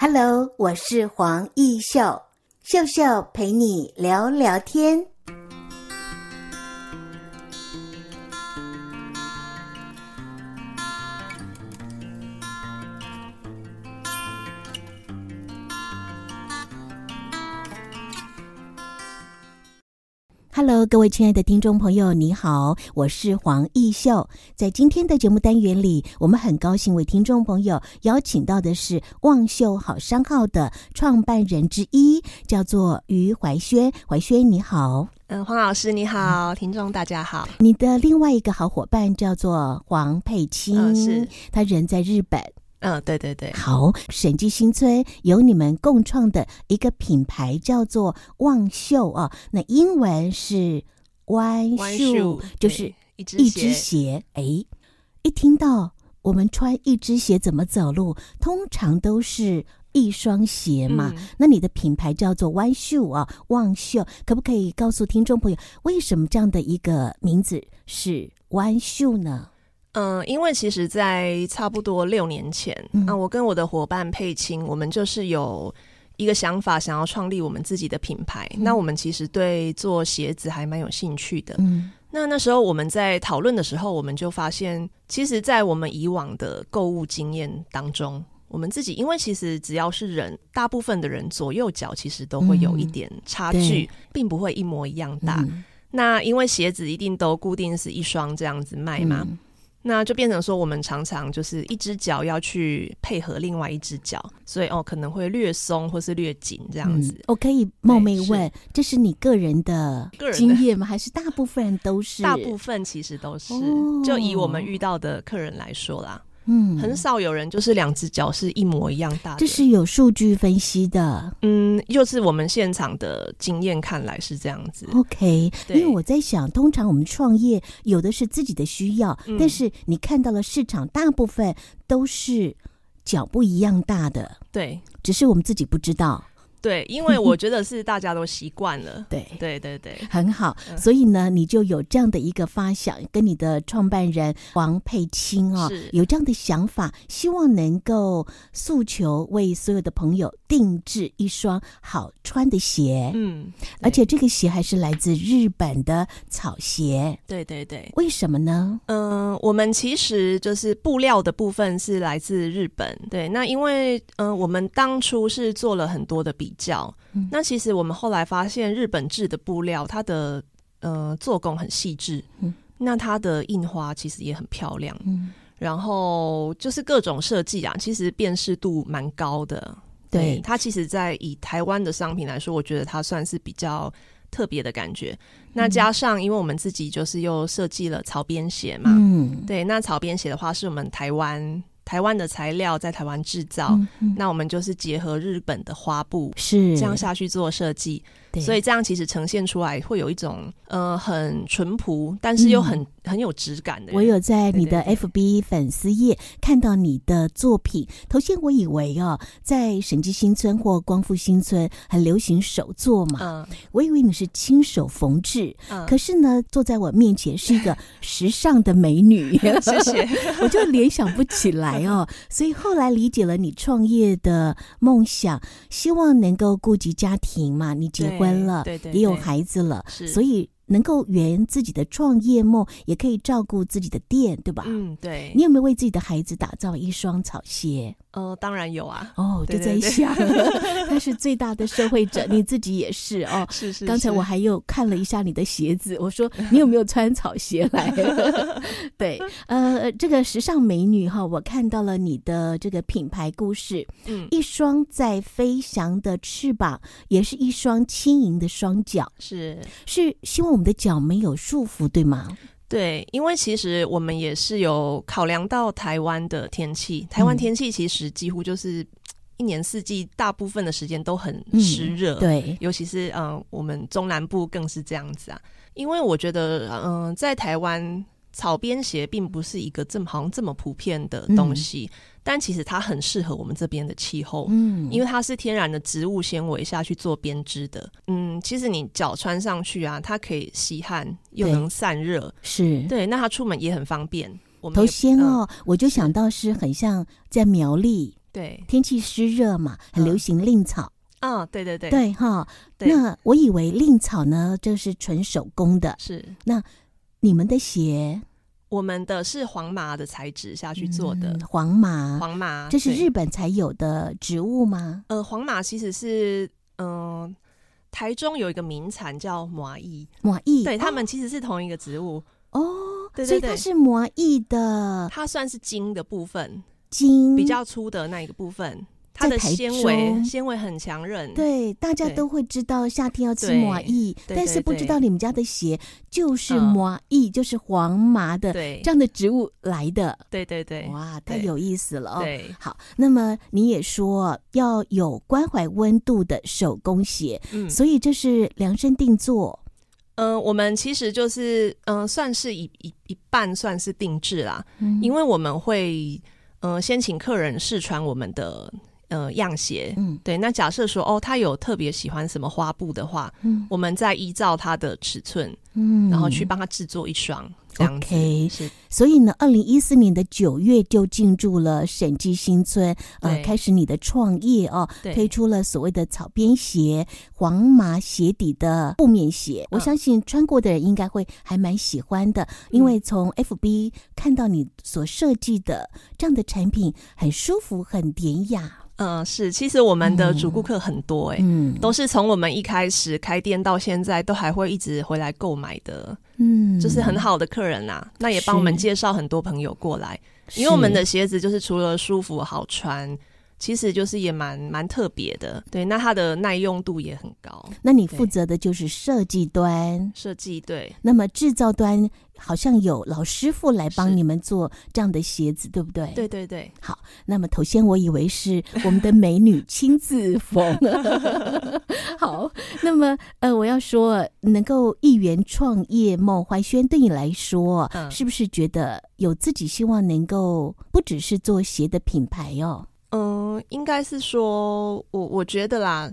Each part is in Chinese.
Hello，我是黄艺秀，秀秀陪你聊聊天。Hello，各位亲爱的听众朋友，你好，我是黄艺秀。在今天的节目单元里，我们很高兴为听众朋友邀请到的是旺秀好商号的创办人之一，叫做于怀轩。怀轩，你好。嗯，黄老师你好，听众大家好。你的另外一个好伙伴叫做黄佩青，嗯，是，他人在日本。嗯，对对对，好，审计新村有你们共创的一个品牌叫做望秀啊，那英文是 One Shoe，就是一只鞋。哎，一听到我们穿一只鞋怎么走路，通常都是一双鞋嘛。嗯、那你的品牌叫做 One Shoe 啊，望秀，可不可以告诉听众朋友，为什么这样的一个名字是 One Shoe 呢？嗯，因为其实，在差不多六年前，嗯、啊，我跟我的伙伴佩青，我们就是有一个想法，想要创立我们自己的品牌。嗯、那我们其实对做鞋子还蛮有兴趣的。嗯，那那时候我们在讨论的时候，我们就发现，其实，在我们以往的购物经验当中，我们自己，因为其实只要是人，大部分的人左右脚其实都会有一点差距，嗯、并不会一模一样大。嗯、那因为鞋子一定都固定是一双这样子卖嘛。嗯那就变成说，我们常常就是一只脚要去配合另外一只脚，所以哦，可能会略松或是略紧这样子。嗯、我可以冒昧问，是这是你个人的经验吗？还是大部分人都是？大部分其实都是。哦、就以我们遇到的客人来说啦。嗯，很少有人就是两只脚是一模一样大的，这是有数据分析的。嗯，就是我们现场的经验看来是这样子。OK，因为我在想，通常我们创业有的是自己的需要，嗯、但是你看到了市场大部分都是脚不一样大的，对，只是我们自己不知道。对，因为我觉得是大家都习惯了。对，对，对，对，很好。所以呢，你就有这样的一个发想，跟你的创办人王佩青啊、哦，有这样的想法，希望能够诉求为所有的朋友定制一双好穿的鞋。嗯，而且这个鞋还是来自日本的草鞋。对，对，对。为什么呢？嗯、呃，我们其实就是布料的部分是来自日本。对，那因为嗯、呃，我们当初是做了很多的比。比较，那其实我们后来发现，日本制的布料，它的呃做工很细致，嗯，那它的印花其实也很漂亮，嗯，然后就是各种设计啊，其实辨识度蛮高的，对，它其实，在以台湾的商品来说，我觉得它算是比较特别的感觉。那加上，因为我们自己就是又设计了草编鞋嘛，嗯，对，那草编鞋的话，是我们台湾。台湾的材料在台湾制造，嗯嗯、那我们就是结合日本的花布，是这样下去做设计。对。所以这样其实呈现出来会有一种呃很淳朴，但是又很、嗯、很有质感的。我有在你的 FB 粉丝页看到你的作品，头先我以为哦，在审计新村或光复新村很流行手作嘛，嗯，我以为你是亲手缝制，嗯，可是呢，坐在我面前是一个时尚的美女，谢谢，我就联想不起来哦，所以后来理解了你创业的梦想，希望能够顾及家庭嘛，你结婚。婚了，对对，也有孩子了，所以能够圆自己的创业梦，也可以照顾自己的店，对吧？嗯，对。你有没有为自己的孩子打造一双草鞋？呃，当然有啊。哦，就在想，他是最大的社会者，你自己也是哦。是，是是。刚才我还又看了一下你的鞋子，我说你有没有穿草鞋来？对，呃，这个时尚美女哈，我看到了你的这个品牌故事。嗯，一双在飞翔的翅膀，也是一双轻盈的双脚。是，是希望我们的脚没有束缚，对吗？对，因为其实我们也是有考量到台湾的天气，台湾天气其实几乎就是一年四季，大部分的时间都很湿热，嗯，对，尤其是嗯、呃，我们中南部更是这样子啊。因为我觉得，嗯、呃，在台湾草编鞋并不是一个这么好像这么普遍的东西。嗯但其实它很适合我们这边的气候，嗯，因为它是天然的植物纤维下去做编织的，嗯，其实你脚穿上去啊，它可以吸汗又能散热，是对，那它出门也很方便。我们头先哦，嗯、我就想到是很像在苗栗。对，天气湿热嘛，很流行蔺草。嗯，对对对，对哈。那我以为蔺草呢，这是纯手工的。是。那你们的鞋？我们的是黄麻的材质下去做的。嗯、黄麻，黄麻，这是日本才有的植物吗？呃，黄麻其实是嗯。呃台中有一个名产叫麻艺，麻艺，对，他们其实是同一个植物哦，对对对，所以它是麻艺的，它算是茎的部分，茎比较粗的那一个部分。它的纤维纤维很强韧，对，大家都会知道夏天要吃麻薏，但是不知道你们家的鞋就是麻薏，就是黄麻的这样的植物来的。对对对，哇，太有意思了哦。对，好，那么你也说要有关怀温度的手工鞋，嗯，所以这是量身定做。嗯，我们其实就是嗯，算是一一一半算是定制啦，嗯因为我们会嗯先请客人试穿我们的。呃，样鞋，嗯，对。那假设说，哦，他有特别喜欢什么花布的话，嗯，我们再依照他的尺寸，嗯，然后去帮他制作一双，这样。OK，是。所以呢，二零一四年的九月就进驻了审计新村，呃，开始你的创业哦，推出了所谓的草编鞋、黄麻鞋底的布面鞋。我相信穿过的人应该会还蛮喜欢的，因为从 FB 看到你所设计的这样的产品，很舒服，很典雅。嗯，是，其实我们的主顾客很多哎、都是从我们一开始开店到现在，都还会一直回来购买的，嗯，就是很好的客人呐、啊。那也帮我们介绍很多朋友过来，因为我们的鞋子就是除了舒服好穿。其实就是也蛮蛮特别的，对，那它的耐用度也很高。那你负责的就是设计端，设计对。那么制造端好像有老师傅来帮你们做这样的鞋子，对不对？对对对。好，那么头先我以为是我们的美女亲自缝。好，那么呃，我要说，能够一圆创业梦，怀轩对你来说，嗯，是不是觉得有自己希望能够不只是做鞋的品牌哦？嗯，应该是说，我我觉得啦，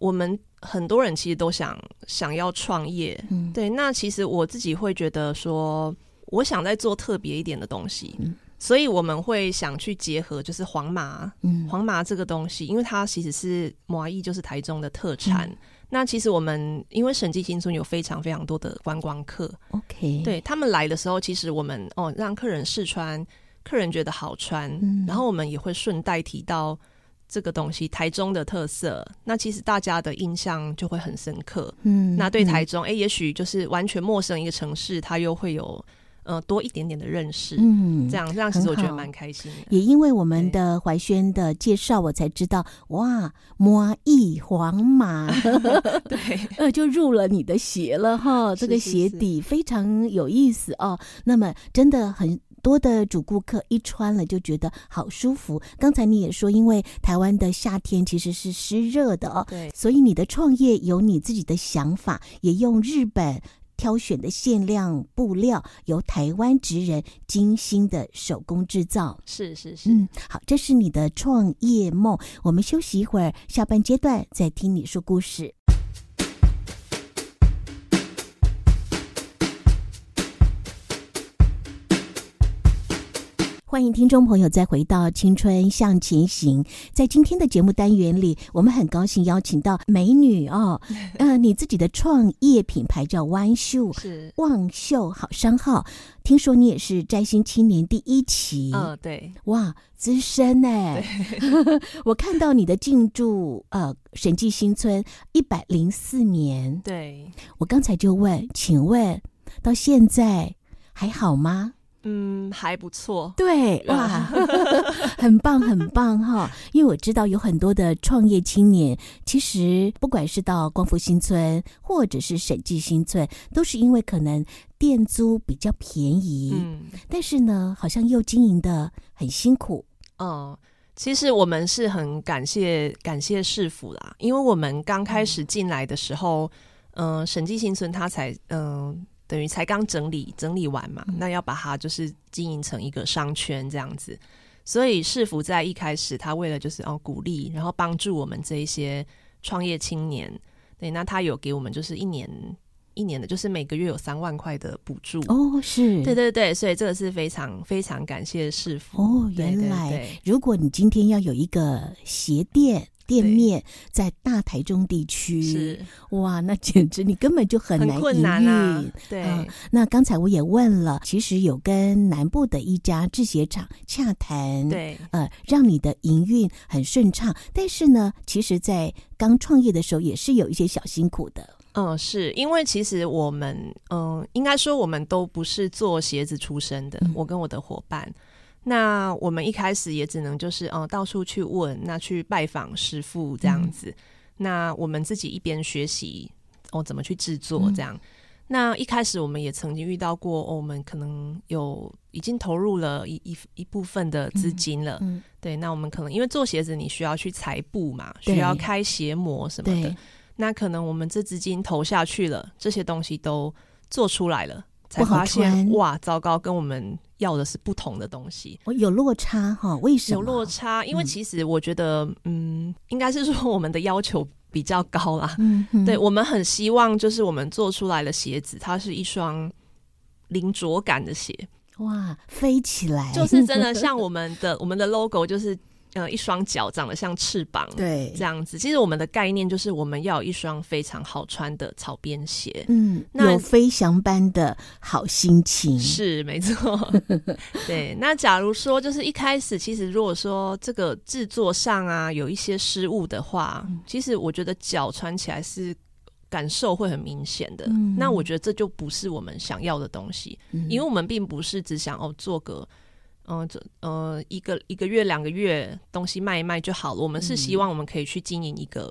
我们很多人其实都想想要创业，嗯，对。那其实我自己会觉得说，我想再做特别一点的东西，嗯，所以我们会想去结合，就是黄麻，嗯，黄麻这个东西，因为它其实是麻艺，就是台中的特产。嗯，那其实我们因为审计新村有非常非常多的观光客，OK，对他们来的时候，其实我们哦让客人试穿。客人觉得好穿，嗯，然后我们也会顺带提到这个东西台中的特色，那其实大家的印象就会很深刻。嗯，那对台中，哎，也许就是完全陌生一个城市，它又会有呃多一点点的认识。嗯，这样这样其实我觉得蛮开心的。也因为我们的怀轩的介绍，我才知道哇，摩艺黄马，对，呃，就入了你的鞋了哈。这个鞋底非常有意思哦。那么真的很。多的主顾客一穿了就觉得好舒服。刚才你也说，因为台湾的夏天其实是湿热的哦，对，所以你的创业有你自己的想法，也用日本挑选的限量布料，由台湾职人精心的手工制造。是是是，嗯，好，这是你的创业梦。我们休息一会儿，下半阶段再听你说故事。欢迎听众朋友再回到《青春向前行》。在今天的节目单元里，我们很高兴邀请到美女哦，呃，你自己的创业品牌叫弯秀，是旺秀好商号。听说你也是摘星青年第一期，嗯、哦，对，哇，资深哎！我看到你的进驻呃审计新村一百零四年，对，我刚才就问，请问到现在还好吗？嗯，还不错。对，哇，很棒，很棒哈！因为我知道有很多的创业青年，其实不管是到光复新村或者是审计新村，都是因为可能店租比较便宜，嗯，但是呢，好像又经营的很辛苦。哦，其实我们是很感谢感谢市府啦，因为我们刚开始进来的时候，嗯、呃，审计新村它才嗯。呃等于才刚整理整理完嘛，那要把它就是经营成一个商圈这样子，所以市府在一开始，他为了就是哦鼓励，然后帮助我们这一些创业青年，对，那他有给我们就是一年一年的，就是每个月有三万块的补助。哦，是，对对对，所以这个是非常非常感谢市府。哦，原来如果你今天要有一个鞋店。店面在大台中地区，是哇，那简直你根本就很难营运，很困难啊。对、嗯，那刚才我也问了，其实有跟南部的一家制鞋厂洽谈，对，呃，让你的营运很顺畅。但是呢，其实，在刚创业的时候，也是有一些小辛苦的。嗯，是因为其实我们，嗯，应该说我们都不是做鞋子出身的，嗯、我跟我的伙伴。那我们一开始也只能就是嗯到处去问，那去拜访师傅这样子。嗯、那我们自己一边学习哦怎么去制作这样。嗯、那一开始我们也曾经遇到过，哦、我们可能有已经投入了一一一部分的资金了。对，那我们可能因为做鞋子你需要去裁布嘛，需要开鞋模什么的。那可能我们这资金投下去了，这些东西都做出来了。才发现哇，糟糕，跟我们要的是不同的东西，哦，有落差哈？为什么？有落差？因为其实我觉得，嗯，嗯，应该是说我们的要求比较高啦。嗯哼，对，我们很希望就是我们做出来的鞋子，它是一双零着感的鞋。哇，飞起来，就是真的像我们的我们的 logo 就是。呃，一双脚长得像翅膀，对，这样子。其实我们的概念就是，我们要有一双非常好穿的草编鞋，嗯，那有飞翔般的好心情，是没错。对，那假如说就是一开始，其实如果说这个制作上啊有一些失误的话，嗯、其实我觉得脚穿起来是感受会很明显的。嗯、那我觉得这就不是我们想要的东西，嗯、因为我们并不是只想哦做个。嗯，这呃，一个一个月两个月东西卖一卖就好了。我们是希望我们可以去经营一个，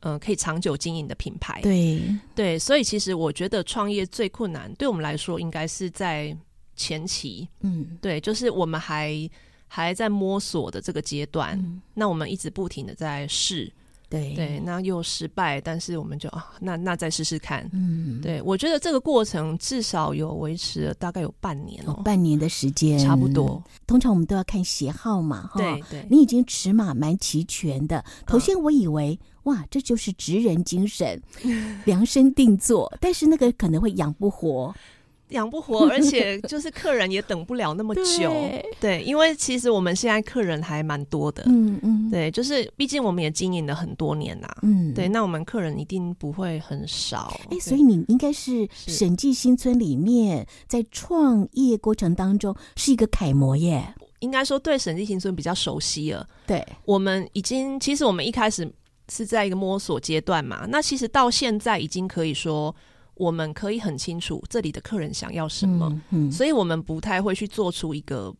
嗯、呃，可以长久经营的品牌。对对，所以其实我觉得创业最困难，对我们来说应该是在前期。嗯，对，就是我们还还在摸索的这个阶段。嗯、那我们一直不停的在试。对对，那又失败，但是我们就啊，那那再试试看。嗯，对，我觉得这个过程至少有维持了大概有半年哦，半年的时间，差不多。通常我们都要看鞋号嘛，哈。对对，你已经尺码蛮齐全的。头先我以为、嗯、哇，这就是职人精神，量身定做，但是那个可能会养不活。养不活，而且就是客人也等不了那么久。对，对，因为其实我们现在客人还蛮多的。嗯嗯，对，就是毕竟我们也经营了很多年呐。嗯，对，那我们客人一定不会很少。哎，所以你应该是审计新村里面在创业过程当中是一个楷模耶。应该说对审计新村比较熟悉了。对，我们已经其实我们一开始是在一个摸索阶段嘛，那其实到现在已经可以说。我们可以很清楚这里的客人想要什么，嗯嗯、所以我们不太会去做出一个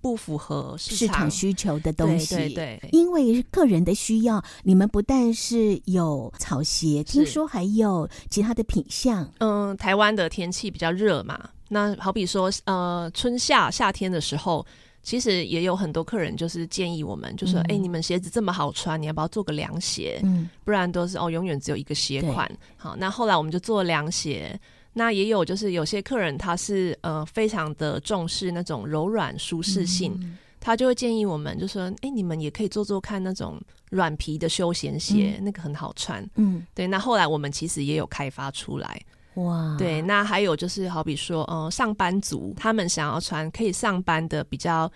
不符合市场，需求的东西。对对对，因为个人的需要，你们不但是有草鞋，听说还有其他的品相。嗯，台湾的天气比较热嘛，那好比说，呃，春夏夏天的时候。其实也有很多客人就是建议我们，就说：“哎、嗯欸，你们鞋子这么好穿，你要不要做个凉鞋？嗯，不然都是哦，永远只有一个鞋款。好，那后来我们就做凉鞋。那也有就是有些客人他是呃非常的重视那种柔软舒适性，嗯、他就会建议我们，就说：哎、欸，你们也可以做做看那种软皮的休闲鞋，嗯、那个很好穿。嗯，对。那后来我们其实也有开发出来。”哇，对，那还有就是，好比说，嗯、呃，上班族他们想要穿可以上班的比较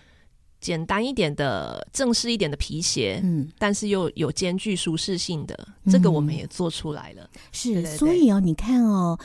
简单一点的、正式一点的皮鞋，嗯，但是又有兼具舒适性的，这个我们也做出来了。嗯、是，对对对，所以哦，你看哦，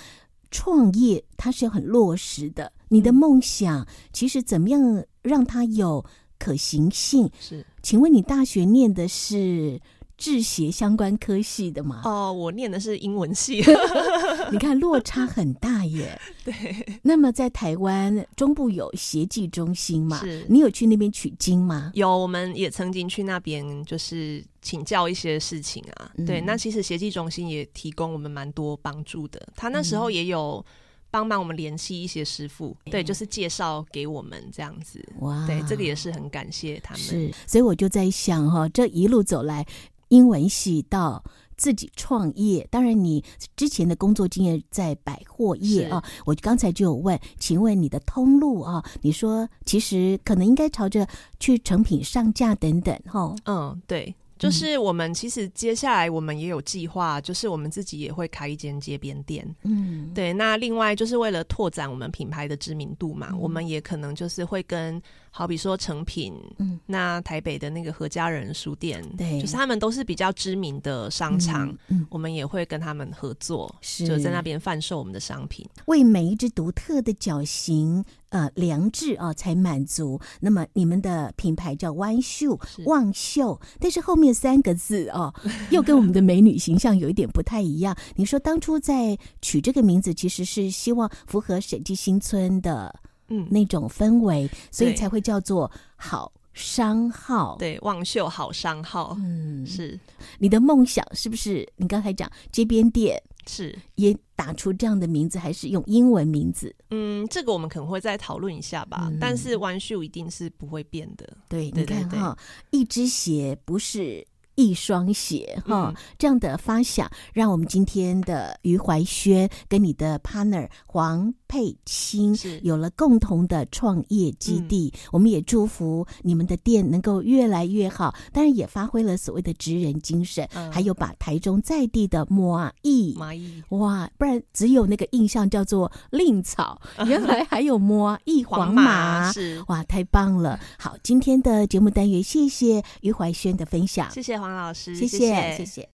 创业它是很落实的，你的梦想其实怎么样让它有可行性？是，请问你大学念的是？制鞋相关科系的吗？哦，我念的是英文系。你看落差很大耶。对。那么在台湾中部有鞋技中心嘛？是。你有去那边取经吗？有，我们也曾经去那边，就是请教一些事情啊。嗯、对，那其实鞋技中心也提供我们蛮多帮助的。他那时候也有帮忙我们联系一些师傅，嗯、对，就是介绍给我们这样子。哇，对，这个也是很感谢他们。是，所以我就在想哈，这一路走来。英文系到自己创业，当然你之前的工作经验在百货业啊，我刚才就有问，请问你的通路啊？你说其实可能应该朝着去成品上架等等哈。嗯，对，就是我们其实接下来我们也有计划，就是我们自己也会开一间街边店。嗯，对。那另外就是为了拓展我们品牌的知名度嘛，嗯、我们也可能就是会跟。好比说成品，嗯，那台北的那个何家人书店，对，就是他们都是比较知名的商场，嗯，嗯，我们也会跟他们合作，是就在那边贩售我们的商品，为每一只独特的脚型，呃，量制啊，才满足。那么你们的品牌叫 One Shoe 旺秀，但是后面三个字哦，又跟我们的美女形象有一点不太一样。你说当初在取这个名字，其实是希望符合审计新村的。嗯，那种氛围，所以才会叫做好商号。对，旺秀好商号。嗯，是你的梦想是不是？你刚才讲街边店是也打出这样的名字，还是用英文名字？嗯，这个我们可能会再讨论一下吧。嗯、但是 One Shoe 一定是不会变的。对，你看哈，一只鞋不是。一双鞋哈，这样的发想，让我们今天的余怀轩跟你的 partner 黄佩青有了共同的创业基地。我们也祝福你们的店能够越来越好，当然也发挥了所谓的职人精神，还有把台中在地的麻艺麻艺哇，不然只有那个印象叫做令草，原来还有麻艺黄马是。哇，太棒了！好，今天的节目单元，谢谢余怀轩的分享，谢谢黄。黄老师，谢谢，谢谢。谢谢。